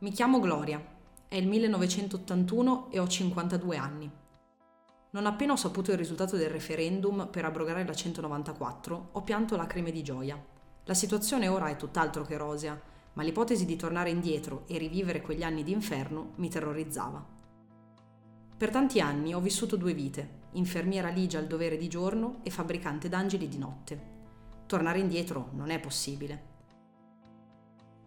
Mi chiamo Gloria, è il 1981 e ho 52 anni. Non appena ho saputo il risultato del referendum per abrogare la 194, ho pianto lacrime di gioia. La situazione ora è tutt'altro che rosea, ma l'ipotesi di tornare indietro e rivivere quegli anni d'inferno mi terrorizzava. Per tanti anni ho vissuto due vite, infermiera ligia al dovere di giorno e fabbricante d'angeli di notte. Tornare indietro non è possibile.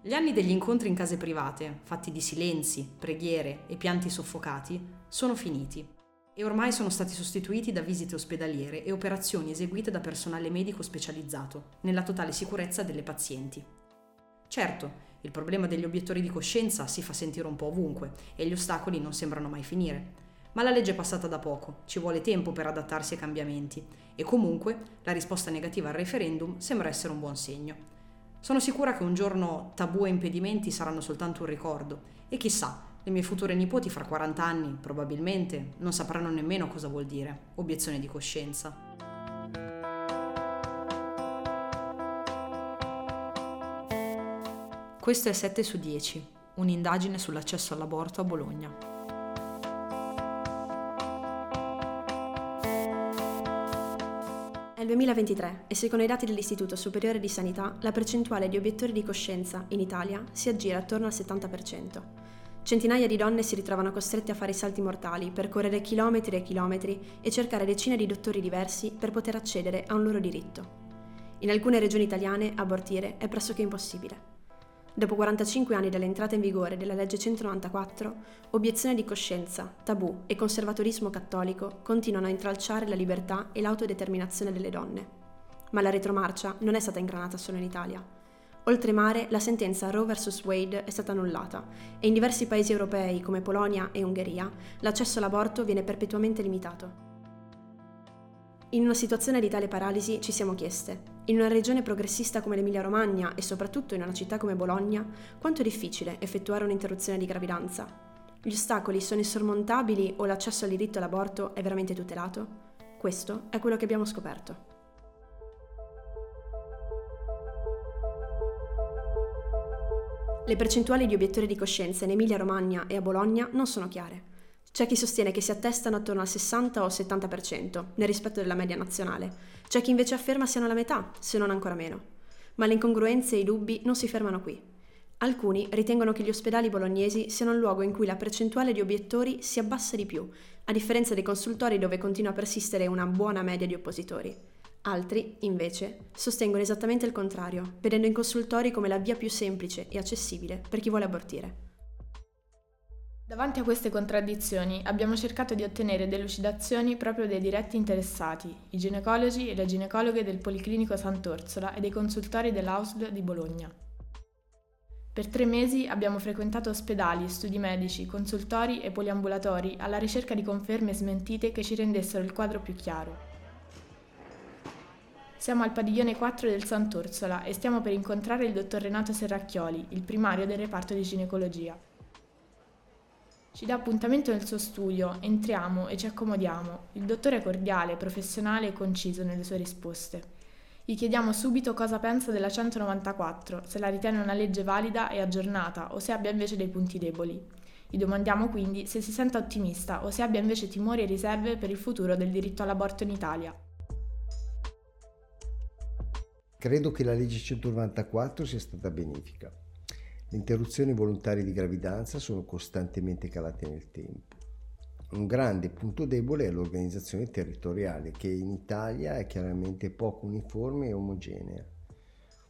Gli anni degli incontri in case private, fatti di silenzi, preghiere e pianti soffocati, sono finiti e ormai sono stati sostituiti da visite ospedaliere e operazioni eseguite da personale medico specializzato, nella totale sicurezza delle pazienti. Certo, il problema degli obiettori di coscienza si fa sentire un po' ovunque e gli ostacoli non sembrano mai finire. Ma la legge è passata da poco, ci vuole tempo per adattarsi ai cambiamenti e comunque la risposta negativa al referendum sembra essere un buon segno. Sono sicura che un giorno tabù e impedimenti saranno soltanto un ricordo e chissà, le mie future nipoti fra 40 anni probabilmente non sapranno nemmeno cosa vuol dire obiezione di coscienza. Questo è 7 su 10, un'indagine sull'accesso all'aborto a Bologna. 2023 e secondo i dati dell'Istituto Superiore di Sanità la percentuale di obiettori di coscienza in Italia si aggira attorno al 70%. Centinaia di donne si ritrovano costrette a fare i salti mortali, percorrere chilometri e chilometri e cercare decine di dottori diversi per poter accedere a un loro diritto. In alcune regioni italiane abortire è pressoché impossibile. Dopo 45 anni dall'entrata in vigore della legge 194, obiezione di coscienza, tabù e conservatorismo cattolico continuano a intralciare la libertà e l'autodeterminazione delle donne. Ma la retromarcia non è stata ingranata solo in Italia. Oltremare, la sentenza Roe vs. Wade è stata annullata e in diversi paesi europei come Polonia e Ungheria l'accesso all'aborto viene perpetuamente limitato. In una situazione di tale paralisi ci siamo chieste, in una regione progressista come l'Emilia-Romagna e soprattutto in una città come Bologna, quanto è difficile effettuare un'interruzione di gravidanza? Gli ostacoli sono insormontabili o l'accesso al diritto all'aborto è veramente tutelato? Questo è quello che abbiamo scoperto. Le percentuali di obiettori di coscienza in Emilia-Romagna e a Bologna non sono chiare. C'è chi sostiene che si attestano attorno al 60 o 70%, nel rispetto della media nazionale. C'è chi invece afferma siano la metà, se non ancora meno. Ma le incongruenze e i dubbi non si fermano qui. Alcuni ritengono che gli ospedali bolognesi siano il luogo in cui la percentuale di obiettori si abbassa di più, a differenza dei consultori dove continua a persistere una buona media di oppositori. Altri, invece, sostengono esattamente il contrario, vedendo i consultori come la via più semplice e accessibile per chi vuole abortire. Davanti a queste contraddizioni abbiamo cercato di ottenere delucidazioni proprio dai diretti interessati, i ginecologi e le ginecologhe del Policlinico Sant'Orsola e dei consultori dell'AUSL di Bologna. Per tre mesi abbiamo frequentato ospedali, studi medici, consultori e poliambulatori alla ricerca di conferme smentite che ci rendessero il quadro più chiaro. Siamo al padiglione 4 del Sant'Orsola e stiamo per incontrare il dottor Renato Serracchioli, il primario del reparto di ginecologia. Ci dà appuntamento nel suo studio, entriamo e ci accomodiamo. Il dottore è cordiale, professionale e conciso nelle sue risposte. Gli chiediamo subito cosa pensa della 194, se la ritiene una legge valida e aggiornata o se abbia invece dei punti deboli. Gli domandiamo quindi se si senta ottimista o se abbia invece timori e riserve per il futuro del diritto all'aborto in Italia. Credo che la legge 194 sia stata benefica. Le interruzioni volontarie di gravidanza sono costantemente calate nel tempo. Un grande punto debole è l'organizzazione territoriale che in Italia è chiaramente poco uniforme e omogenea,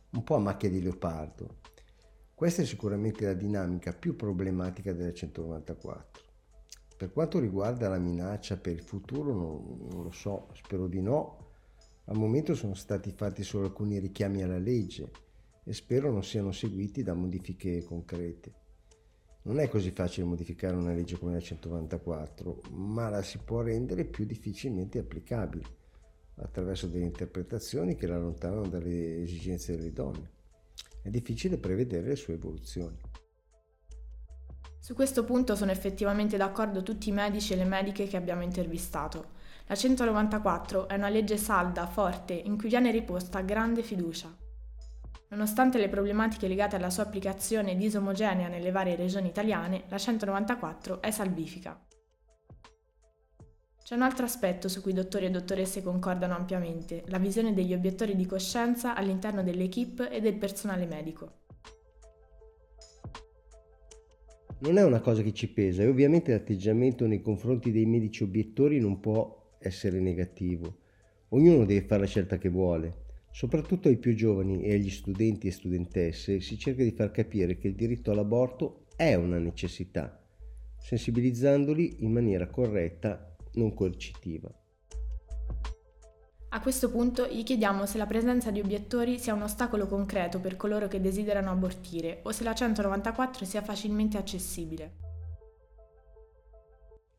un po' a macchia di leopardo. Questa è sicuramente la dinamica più problematica della 194. Per quanto riguarda la minaccia per il futuro non, non lo so, spero di no. Al momento sono stati fatti solo alcuni richiami alla legge e spero non siano seguiti da modifiche concrete. Non è così facile modificare una legge come la 194, ma la si può rendere più difficilmente applicabile attraverso delle interpretazioni che la allontanano dalle esigenze delle donne. È difficile prevedere le sue evoluzioni. Su questo punto sono effettivamente d'accordo tutti i medici e le mediche che abbiamo intervistato. La 194 è una legge salda, forte, in cui viene riposta grande fiducia. Nonostante le problematiche legate alla sua applicazione disomogenea nelle varie regioni italiane, la 194 è salvifica. C'è un altro aspetto su cui dottori e dottoresse concordano ampiamente, la visione degli obiettori di coscienza all'interno dell'equipe e del personale medico. Non è una cosa che ci pesa e ovviamente l'atteggiamento nei confronti dei medici obiettori non può essere negativo. Ognuno deve fare la scelta che vuole. Soprattutto ai più giovani e agli studenti e studentesse si cerca di far capire che il diritto all'aborto è una necessità, sensibilizzandoli in maniera corretta, non coercitiva. A questo punto gli chiediamo se la presenza di obiettori sia un ostacolo concreto per coloro che desiderano abortire o se la 194 sia facilmente accessibile.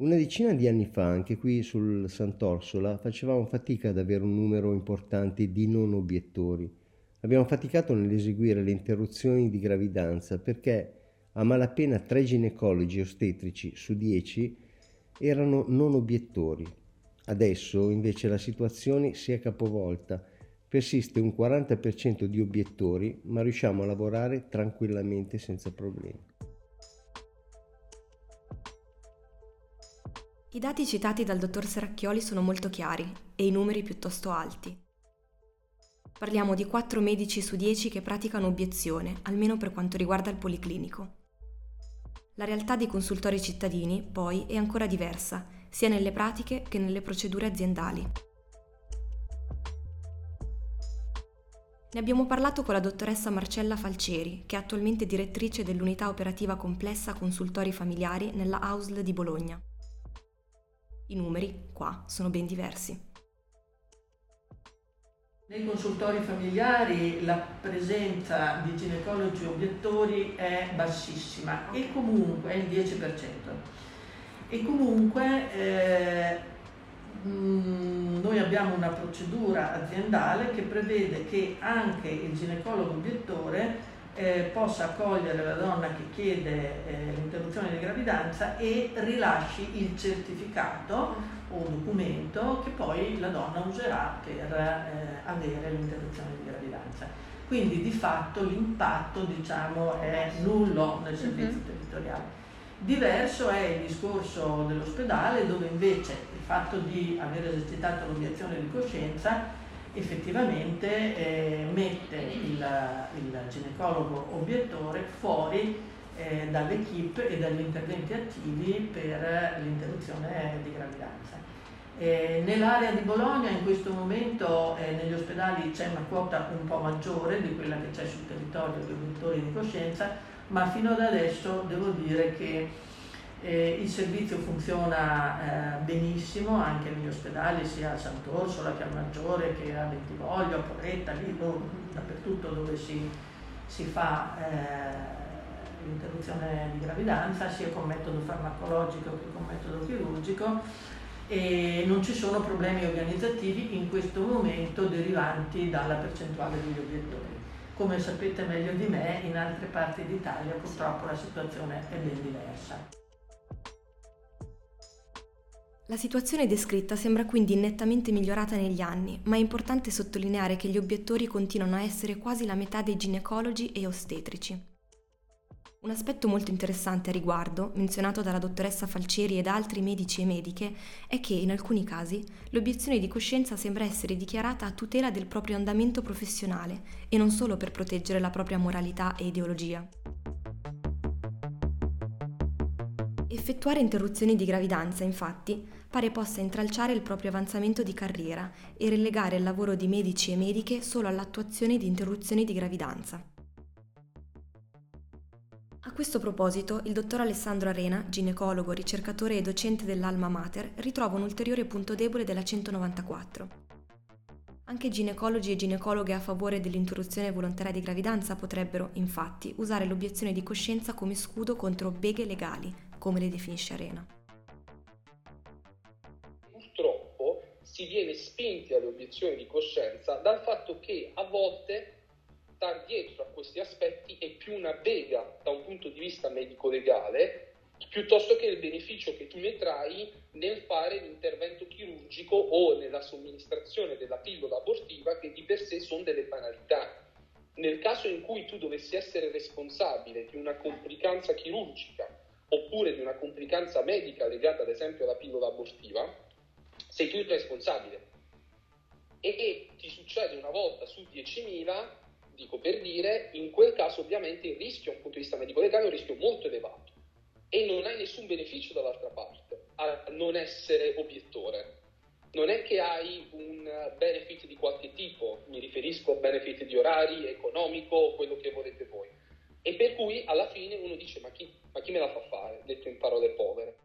Una decina di anni fa, anche qui sul Sant'Orsola, facevamo fatica ad avere un numero importante di non obiettori. Abbiamo faticato nell'eseguire le interruzioni di gravidanza perché a malapena tre ginecologi ostetrici su dieci erano non obiettori. Adesso invece la situazione si è capovolta. Persiste un 40% di obiettori, ma riusciamo a lavorare tranquillamente senza problemi. I dati citati dal dottor Seracchioli sono molto chiari e i numeri piuttosto alti. Parliamo di 4 medici su 10 che praticano obiezione, almeno per quanto riguarda il policlinico. La realtà dei consultori cittadini, poi, è ancora diversa, sia nelle pratiche che nelle procedure aziendali. Ne abbiamo parlato con la dottoressa Marcella Falcieri, che è attualmente direttrice dell'unità operativa complessa consultori familiari nella AUSL di Bologna. I numeri qua sono ben diversi. Nei consultori familiari la presenza di ginecologi obiettori è bassissima e comunque è il 10%. E comunque eh, mh, noi abbiamo una procedura aziendale che prevede che anche il ginecologo obiettore eh, possa accogliere la donna che chiede eh, l'interruzione di gravidanza e rilasci il certificato o documento che poi la donna userà per eh, avere l'interruzione di gravidanza. Quindi di fatto l'impatto diciamo, è nullo nel servizio uh-huh. territoriale. Diverso è il discorso dell'ospedale dove invece il fatto di aver esercitato l'obiezione di coscienza effettivamente eh, mette il, il, ginecologo obiettore fuori eh, dall'equipe e dagli interventi attivi per l'interruzione di gravidanza. Eh, nell'area di Bologna in questo momento eh, negli ospedali c'è una quota un po' maggiore di quella che c'è sul territorio di obiettori di coscienza, ma fino ad adesso devo dire che eh, il servizio funziona eh, benissimo anche negli ospedali, sia a Sant'Orsola che a Maggiore che a Bentivoglio, a Porretta, lì dove, dappertutto dove si, si fa eh, l'interruzione di gravidanza, sia con metodo farmacologico che con metodo chirurgico e non ci sono problemi organizzativi in questo momento derivanti dalla percentuale degli obiettori. Come sapete meglio di me, in altre parti d'Italia purtroppo la situazione è ben diversa. La situazione descritta sembra quindi nettamente migliorata negli anni, ma è importante sottolineare che gli obiettori continuano a essere quasi la metà dei ginecologi e ostetrici. Un aspetto molto interessante a riguardo, menzionato dalla dottoressa Falcieri e da altri medici e mediche, è che in alcuni casi l'obiezione di coscienza sembra essere dichiarata a tutela del proprio andamento professionale e non solo per proteggere la propria moralità e ideologia. Effettuare interruzioni di gravidanza, infatti, pare possa intralciare il proprio avanzamento di carriera e relegare il lavoro di medici e mediche solo all'attuazione di interruzioni di gravidanza. A questo proposito, il dottor Alessandro Arena, ginecologo, ricercatore e docente dell'Alma Mater, ritrova un ulteriore punto debole della 194. Anche ginecologi e ginecologhe a favore dell'interruzione volontaria di gravidanza potrebbero, infatti, usare l'obiezione di coscienza come scudo contro beghe legali, come le definisce Arena. si viene spinti alle obiezioni di coscienza dal fatto che a volte star dietro a questi aspetti è più una bega da un punto di vista medico-legale piuttosto che il beneficio che tu ne trai nel fare l'intervento chirurgico o nella somministrazione della pillola abortiva che di per sé sono delle banalità. nel caso in cui tu dovessi essere responsabile di una complicanza chirurgica oppure di una complicanza medica legata ad esempio alla pillola abortiva, sei tu il responsabile. E ti succede una volta su 10.000, dico per dire, in quel caso ovviamente il rischio, dal punto di vista medico-legale, è un rischio molto elevato e non hai nessun beneficio dall'altra parte a non essere obiettore. Non è che hai un benefit di qualche tipo, mi riferisco a benefit di orari, economico, quello che volete voi. E per cui alla fine uno dice ma chi, ma chi me la fa fare, detto in parole povere.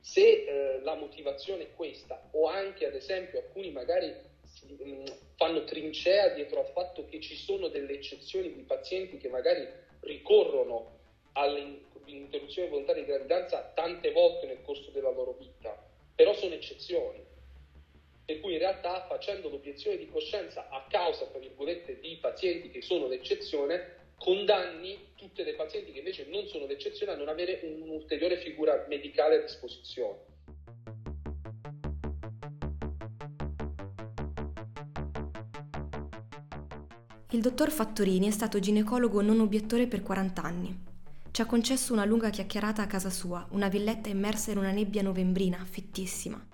Se eh, la motivazione è questa, o anche ad esempio alcuni magari si, mh, mm, fanno trincea dietro al fatto che ci sono delle eccezioni di pazienti che magari ricorrono all'interruzione volontaria di gravidanza tante volte nel corso della loro vita, però sono eccezioni. Per cui in realtà facendo l'obiezione di coscienza a causa, tra virgolette, di pazienti che sono l'eccezione, condanni tutte le pazienti che invece non sono l'eccezione a non avere un'ulteriore figura medicale a disposizione. Il dottor Fattorini è stato ginecologo non obiettore per 40 anni. Ci ha concesso una lunga chiacchierata a casa sua, una villetta immersa in una nebbia novembrina, fittissima.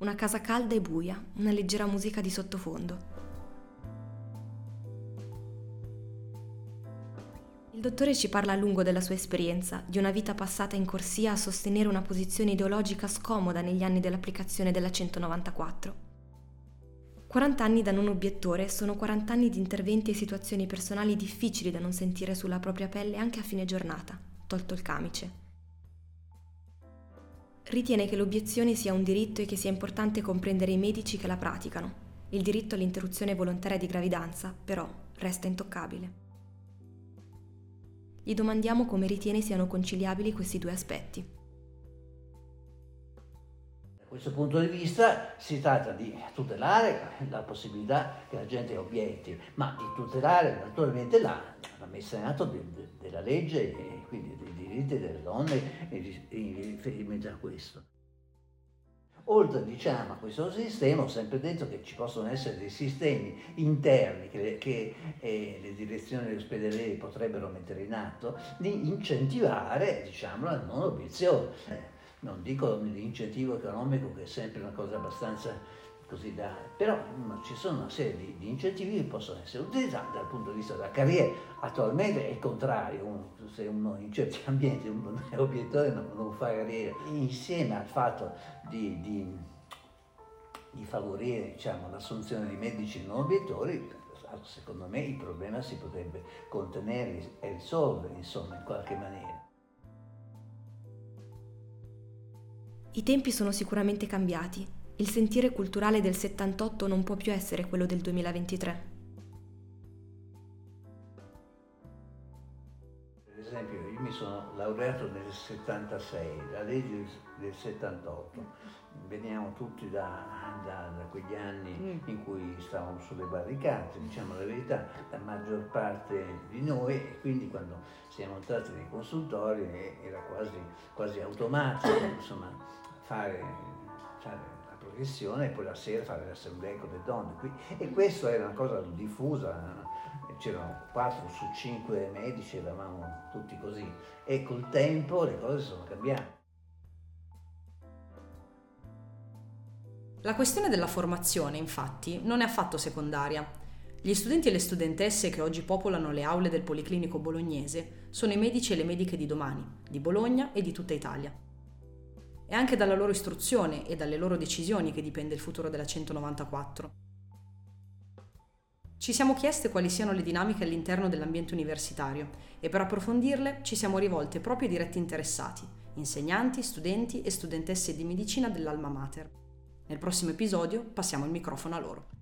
Una casa calda e buia, una leggera musica di sottofondo. Il dottore ci parla a lungo della sua esperienza, di una vita passata in corsia a sostenere una posizione ideologica scomoda negli anni dell'applicazione della 194 40 anni da non obiettore sono 40 anni di interventi e situazioni personali difficili da non sentire sulla propria pelle anche a fine giornata, tolto il camice. Ritiene che l'obiezione sia un diritto e che sia importante comprendere i medici che la praticano. Il diritto all'interruzione volontaria di gravidanza, però, resta intoccabile. Gli domandiamo come ritiene siano conciliabili questi due aspetti questo punto di vista si tratta di tutelare la possibilità che la gente obietti, ma di tutelare naturalmente la, la messa in atto de, de, della legge e quindi dei diritti delle donne in riferimento a questo. Oltre diciamo, a questo sistema ho sempre detto che ci possono essere dei sistemi interni che, che eh, le direzioni ospedaliere potrebbero mettere in atto di incentivare diciamo, la non obiezione non dico l'incentivo economico che è sempre una cosa abbastanza così da... però ci sono una serie di, di, incentivi che possono essere utilizzati dal punto di vista della carriera. Attualmente è il contrario, uno, se uno in certi ambienti uno è obiettore non, non fa carriera. Insieme al fatto di, di, di favorire diciamo, l'assunzione di medici non obiettori, secondo me il problema si potrebbe contenere e risolvere insomma in qualche maniera. I tempi sono sicuramente cambiati. Il sentire culturale del 78 non può più essere quello del 2023. Per esempio, io mi sono laureato nel 76, la legge del 78. Veniamo tutti da, da, da quegli anni in cui stavamo sulle barricate, diciamo la verità, la maggior parte di noi, e quindi quando siamo entrati nei consultori era quasi, quasi automatico, insomma, fare, fare la progressione e poi la sera fare l'assemblea con le donne. E questo era una cosa diffusa, c'erano 4 su 5 medici, eravamo tutti così. E col tempo le cose sono cambiate. La questione della formazione, infatti, non è affatto secondaria. Gli studenti e le studentesse che oggi popolano le aule del Policlinico bolognese sono i medici e le mediche di domani, di Bologna e di tutta Italia. È anche dalla loro istruzione e dalle loro decisioni che dipende il futuro della 194. Ci siamo chieste quali siano le dinamiche all'interno dell'ambiente universitario e per approfondirle ci siamo rivolte proprio ai diretti interessati, insegnanti, studenti e studentesse di medicina dell'Alma Mater. Nel prossimo episodio passiamo il microfono a loro.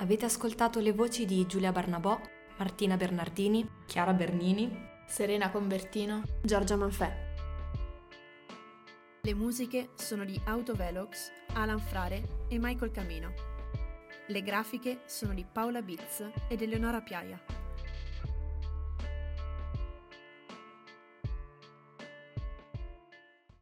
Avete ascoltato le voci di Giulia Barnabò, Martina Bernardini, Chiara Bernini, Serena Convertino, Giorgia Manfè. Le musiche sono di Autovelox, Alan Frare e Michael Camino. Le grafiche sono di Paola Bitz ed Eleonora Piaia.